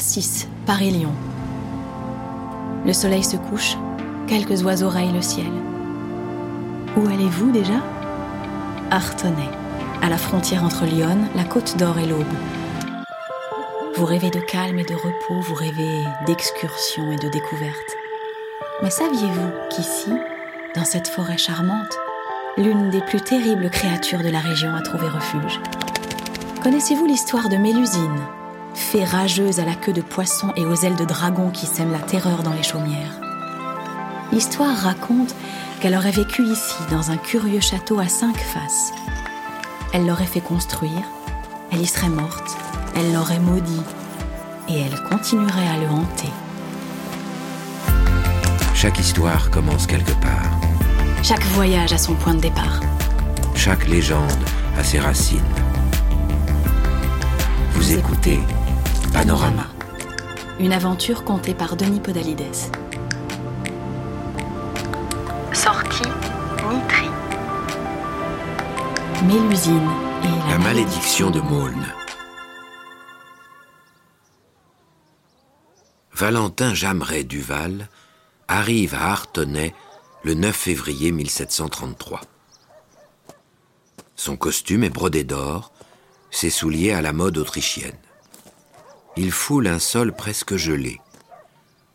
A6, Paris-Lyon. Le soleil se couche, quelques oiseaux rayent le ciel. Où allez-vous déjà? Artenay, à la frontière entre Lyon, la Côte d'Or et l'Aube. Vous rêvez de calme et de repos, vous rêvez d'excursions et de découvertes. Mais saviez-vous qu'ici, dans cette forêt charmante, l'une des plus terribles créatures de la région a trouvé refuge? Connaissez-vous l'histoire de Mélusine, fée rageuse à la queue de poisson et aux ailes de dragon qui sème la terreur dans les chaumières L'histoire raconte qu'elle aurait vécu ici, dans un curieux château à cinq faces. Elle l'aurait fait construire, elle y serait morte, elle l'aurait maudit, et elle continuerait à le hanter. Chaque histoire commence quelque part. Chaque voyage a son point de départ. Chaque légende a ses racines. Vous écoutez Panorama. Une aventure contée par Denis Podalides. Sortie Nitri. Mélusine et la, La malédiction de Maulne. Valentin Jameret Duval arrive à Artenay le 9 février 1733. Son costume est brodé d'or, ses souliers à la mode autrichienne. Il foule un sol presque gelé.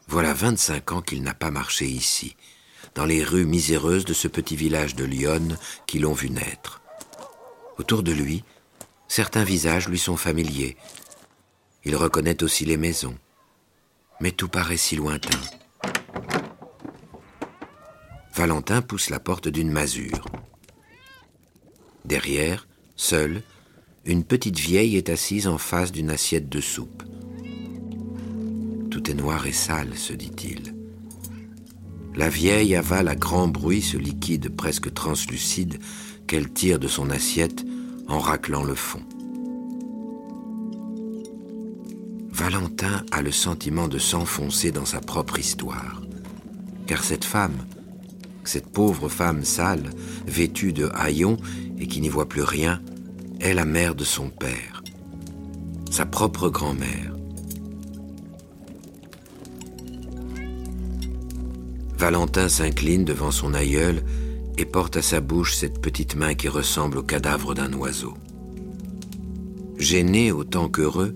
Voilà 25 ans qu'il n'a pas marché ici, dans les rues miséreuses de ce petit village de Lyon qui l'ont vu naître. Autour de lui, certains visages lui sont familiers. Il reconnaît aussi les maisons. Mais tout paraît si lointain. Valentin pousse la porte d'une masure. Derrière, seule, une petite vieille est assise en face d'une assiette de soupe. Tout est noir et sale, se dit-il. La vieille avale à grand bruit ce liquide presque translucide qu'elle tire de son assiette en raclant le fond. Valentin a le sentiment de s'enfoncer dans sa propre histoire. Car cette femme, cette pauvre femme sale, vêtue de haillons et qui n'y voit plus rien, est la mère de son père, sa propre grand-mère. Valentin s'incline devant son aïeul et porte à sa bouche cette petite main qui ressemble au cadavre d'un oiseau. Gêné autant qu'heureux,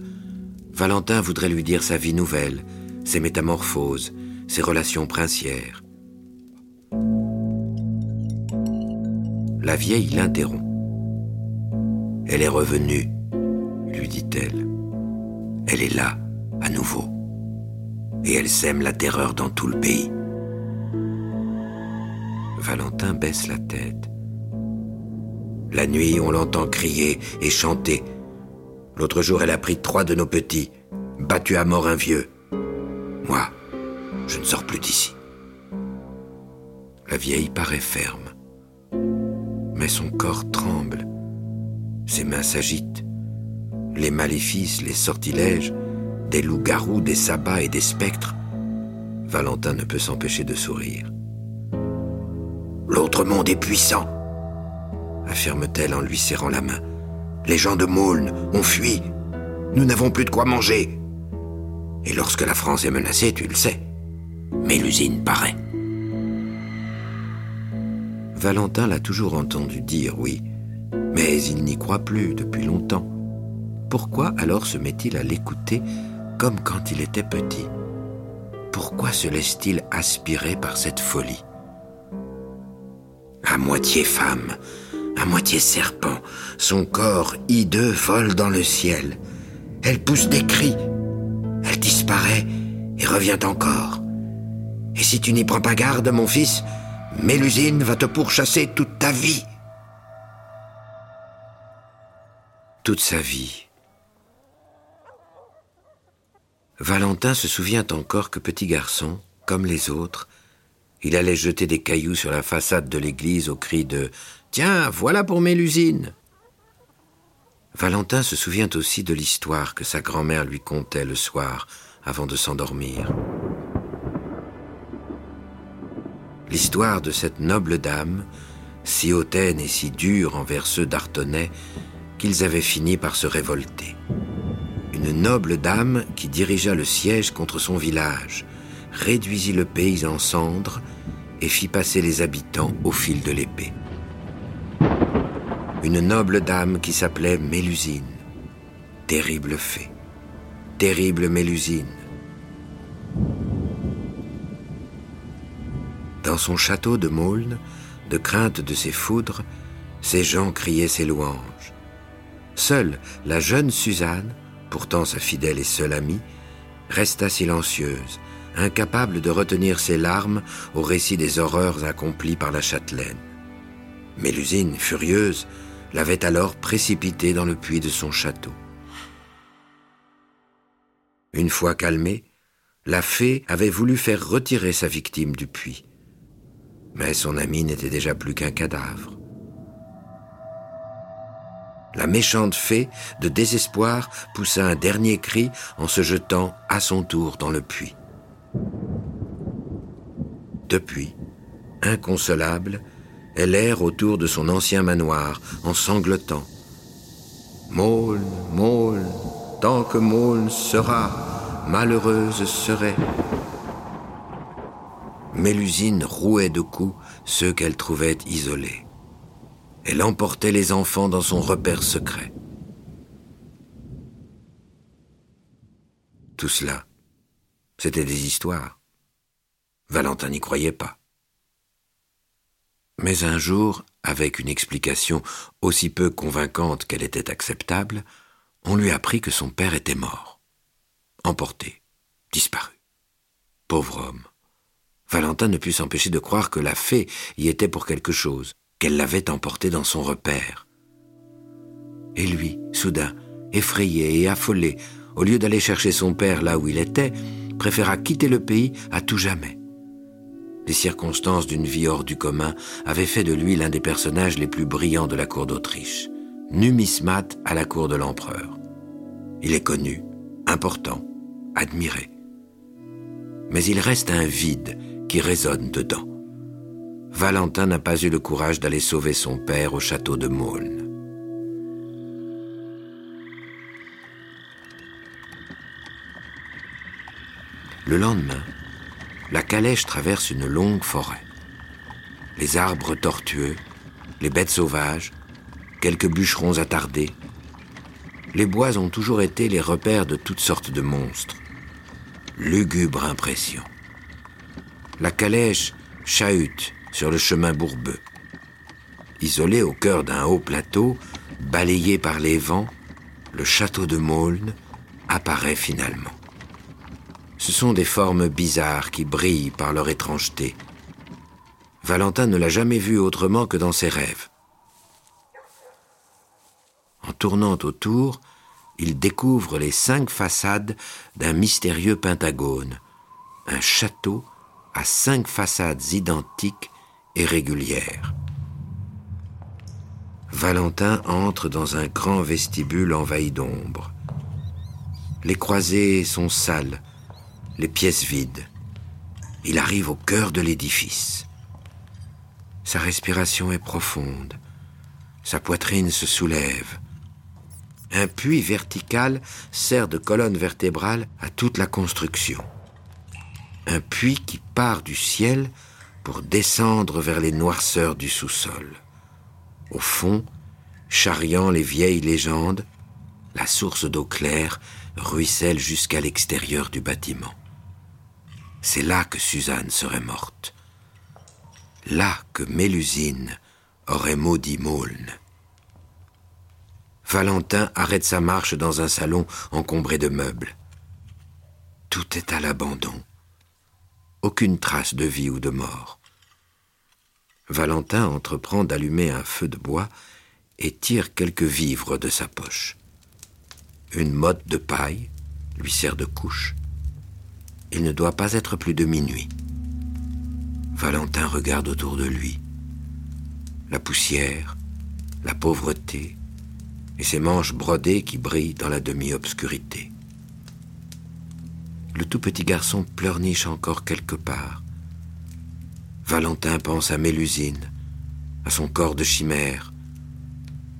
Valentin voudrait lui dire sa vie nouvelle, ses métamorphoses, ses relations princières. La vieille l'interrompt. Elle est revenue, lui dit-elle. Elle est là, à nouveau. Et elle sème la terreur dans tout le pays. Valentin baisse la tête. La nuit, on l'entend crier et chanter. L'autre jour, elle a pris trois de nos petits, battu à mort un vieux. Moi, je ne sors plus d'ici. La vieille paraît ferme, mais son corps tremble. Ses mains s'agitent. Les maléfices, les sortilèges, des loups-garous, des sabbats et des spectres. Valentin ne peut s'empêcher de sourire. L'autre monde est puissant, affirme-t-elle en lui serrant la main. Les gens de Maulne ont fui. Nous n'avons plus de quoi manger. Et lorsque la France est menacée, tu le sais, Mélusine paraît. Valentin l'a toujours entendu dire, oui, mais il n'y croit plus depuis longtemps. Pourquoi alors se met-il à l'écouter comme quand il était petit? Pourquoi se laisse-t-il aspirer par cette folie? À moitié femme, à moitié serpent, son corps hideux vole dans le ciel. Elle pousse des cris, elle disparaît et revient encore. Et si tu n'y prends pas garde, mon fils, Mélusine va te pourchasser toute ta vie. Toute sa vie. Valentin se souvient encore que petit garçon, comme les autres, il allait jeter des cailloux sur la façade de l'église au cri de Tiens, voilà pour Mélusine. Valentin se souvient aussi de l'histoire que sa grand-mère lui contait le soir avant de s'endormir. L'histoire de cette noble dame, si hautaine et si dure envers ceux d'Artenay, qu'ils avaient fini par se révolter. Une noble dame qui dirigea le siège contre son village, réduisit le pays en cendres et fit passer les habitants au fil de l'épée. Une noble dame qui s'appelait Mélusine. Terrible fée. Terrible Mélusine. Dans son château de Maulne, de crainte de ses foudres, ses gens criaient ses louanges. Seule la jeune Suzanne, pourtant sa fidèle et seule amie, resta silencieuse, incapable de retenir ses larmes au récit des horreurs accomplies par la châtelaine. Mélusine, furieuse, l'avait alors précipitée dans le puits de son château. Une fois calmée, la fée avait voulu faire retirer sa victime du puits. Mais son ami n'était déjà plus qu'un cadavre. La méchante fée, de désespoir, poussa un dernier cri en se jetant à son tour dans le puits. Depuis, inconsolable, elle erre autour de son ancien manoir en sanglotant. Maulne, Maulne, tant que Maulne sera, malheureuse serait. Mélusine rouait de coups ceux qu'elle trouvait isolés. Elle emportait les enfants dans son repère secret. Tout cela, c'était des histoires. Valentin n'y croyait pas. Mais un jour, avec une explication aussi peu convaincante qu'elle était acceptable, on lui apprit que son père était mort, emporté, disparu. Pauvre homme. Valentin ne put s'empêcher de croire que la fée y était pour quelque chose, qu'elle l'avait emporté dans son repère. Et lui, soudain, effrayé et affolé, au lieu d'aller chercher son père là où il était, préféra quitter le pays à tout jamais. Les circonstances d'une vie hors du commun avaient fait de lui l'un des personnages les plus brillants de la cour d'Autriche, numismate à la cour de l'empereur. Il est connu, important, admiré. Mais il reste un vide qui résonne dedans. Valentin n'a pas eu le courage d'aller sauver son père au château de Maulne. Le lendemain, la calèche traverse une longue forêt. Les arbres tortueux, les bêtes sauvages, quelques bûcherons attardés. Les bois ont toujours été les repères de toutes sortes de monstres. Lugubre impression. La calèche chahute sur le chemin bourbeux. Isolé au cœur d'un haut plateau, balayé par les vents, le château de Maulne apparaît finalement. Ce sont des formes bizarres qui brillent par leur étrangeté. Valentin ne l'a jamais vu autrement que dans ses rêves. En tournant autour, il découvre les cinq façades d'un mystérieux pentagone, un château à cinq façades identiques et régulières. Valentin entre dans un grand vestibule envahi d'ombre. Les croisées sont sales, les pièces vides. Il arrive au cœur de l'édifice. Sa respiration est profonde. Sa poitrine se soulève. Un puits vertical sert de colonne vertébrale à toute la construction. Un puits qui part du ciel pour descendre vers les noirceurs du sous-sol. Au fond, charriant les vieilles légendes, la source d'eau claire ruisselle jusqu'à l'extérieur du bâtiment. C'est là que Suzanne serait morte. Là que Mélusine aurait maudit Maulne. Valentin arrête sa marche dans un salon encombré de meubles. Tout est à l'abandon. Aucune trace de vie ou de mort. Valentin entreprend d'allumer un feu de bois et tire quelques vivres de sa poche. Une motte de paille lui sert de couche il ne doit pas être plus de minuit. Valentin regarde autour de lui. La poussière, la pauvreté et ses manches brodées qui brillent dans la demi-obscurité. Le tout petit garçon pleurniche encore quelque part. Valentin pense à Mélusine, à son corps de chimère,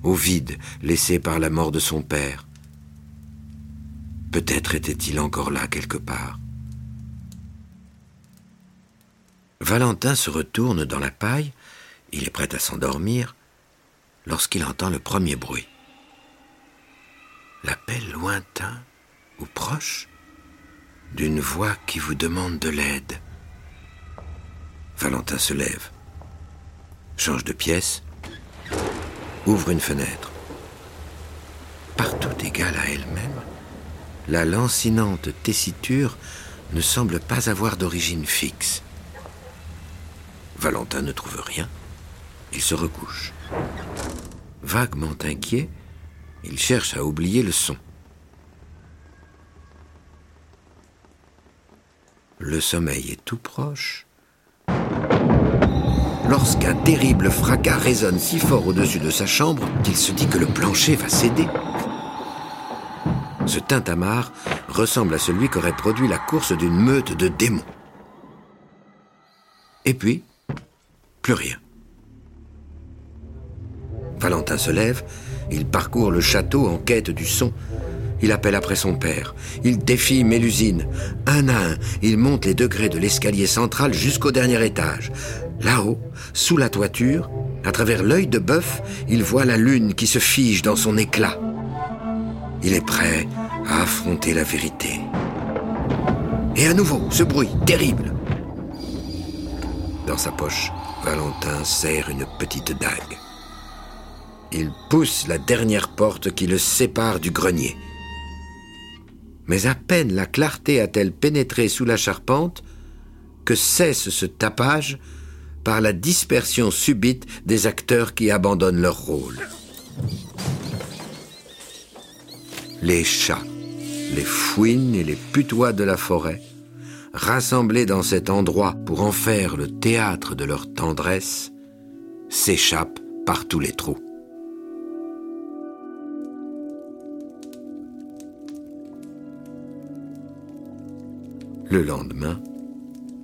au vide laissé par la mort de son père. Peut-être était-il encore là quelque part. Valentin se retourne dans la paille, il est prêt à s'endormir, lorsqu'il entend le premier bruit. L'appel lointain ou proche d'une voix qui vous demande de l'aide. Valentin se lève, change de pièce, ouvre une fenêtre. Partout égale à elle-même, la lancinante tessiture ne semble pas avoir d'origine fixe. Valentin ne trouve rien. Il se recouche. Vaguement inquiet, il cherche à oublier le son. Le sommeil est tout proche. Lorsqu'un terrible fracas résonne si fort au-dessus de sa chambre qu'il se dit que le plancher va céder. Ce tintamarre ressemble à celui qu'aurait produit la course d'une meute de démons. Et puis, plus rien. Valentin se lève, il parcourt le château en quête du son. Il appelle après son père. Il défie Mélusine. Un à un, il monte les degrés de l'escalier central jusqu'au dernier étage. Là-haut, sous la toiture, à travers l'œil de bœuf, il voit la lune qui se fige dans son éclat. Il est prêt à affronter la vérité. Et à nouveau, ce bruit terrible. Dans sa poche, Valentin serre une petite dague. Il pousse la dernière porte qui le sépare du grenier. Mais à peine la clarté a-t-elle pénétré sous la charpente que cesse ce tapage par la dispersion subite des acteurs qui abandonnent leur rôle. Les chats, les fouines et les putois de la forêt, rassemblés dans cet endroit pour en faire le théâtre de leur tendresse, s'échappent par tous les trous. Le lendemain,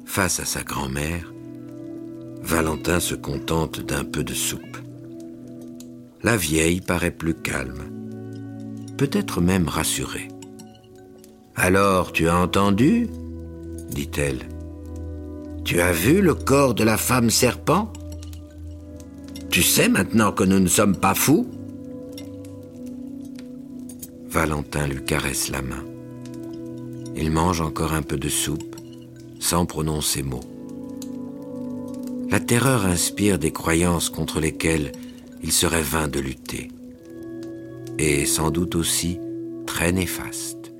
face à sa grand-mère, Valentin se contente d'un peu de soupe. La vieille paraît plus calme, peut-être même rassurée. Alors, tu as entendu? dit-elle. Tu as vu le corps de la femme serpent? Tu sais maintenant que nous ne sommes pas fous? Valentin lui caresse la main. Il mange encore un peu de soupe, sans prononcer mot. La terreur inspire des croyances contre lesquelles il serait vain de lutter, et sans doute aussi très néfaste.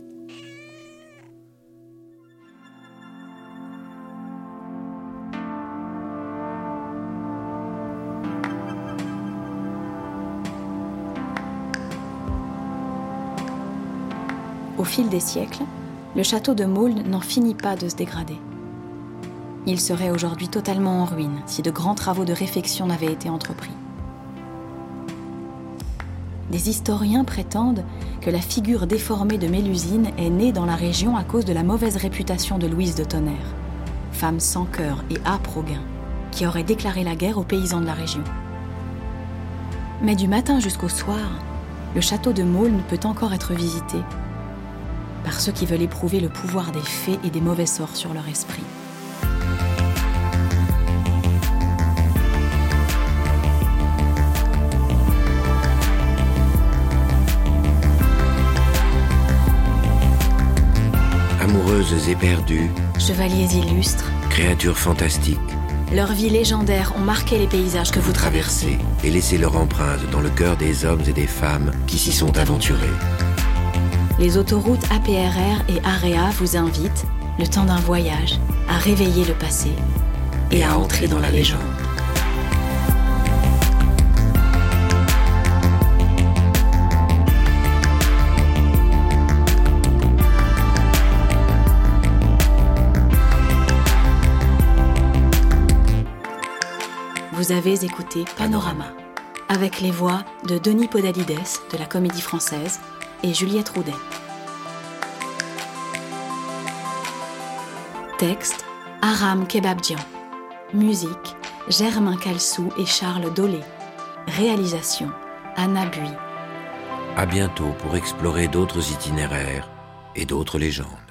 Au fil des siècles, le château de Maulne n'en finit pas de se dégrader. Il serait aujourd'hui totalement en ruine si de grands travaux de réfection n'avaient été entrepris. Des historiens prétendent que la figure déformée de Mélusine est née dans la région à cause de la mauvaise réputation de Louise de Tonnerre, femme sans cœur et âpre au gain, qui aurait déclaré la guerre aux paysans de la région. Mais du matin jusqu'au soir, le château de Maulne peut encore être visité par ceux qui veulent éprouver le pouvoir des fées et des mauvais sorts sur leur esprit. Amoureuses et perdues, Chevaliers illustres, créatures fantastiques, leurs vies légendaires ont marqué les paysages que vous traversez. et laissez leur empreinte dans le cœur des hommes et des femmes qui s'y sont aventurés. Les autoroutes APRR et AREA vous invitent, le temps d'un voyage, à réveiller le passé et à entrer dans la légende. Vous avez écouté Panorama, avec les voix de Denis Podalides de la Comédie Française et Juliette Roudet. Texte Aram Kebabjian. Musique Germain Calsou et Charles Dolé. Réalisation Anna Bui. À bientôt pour explorer d'autres itinéraires et d'autres légendes.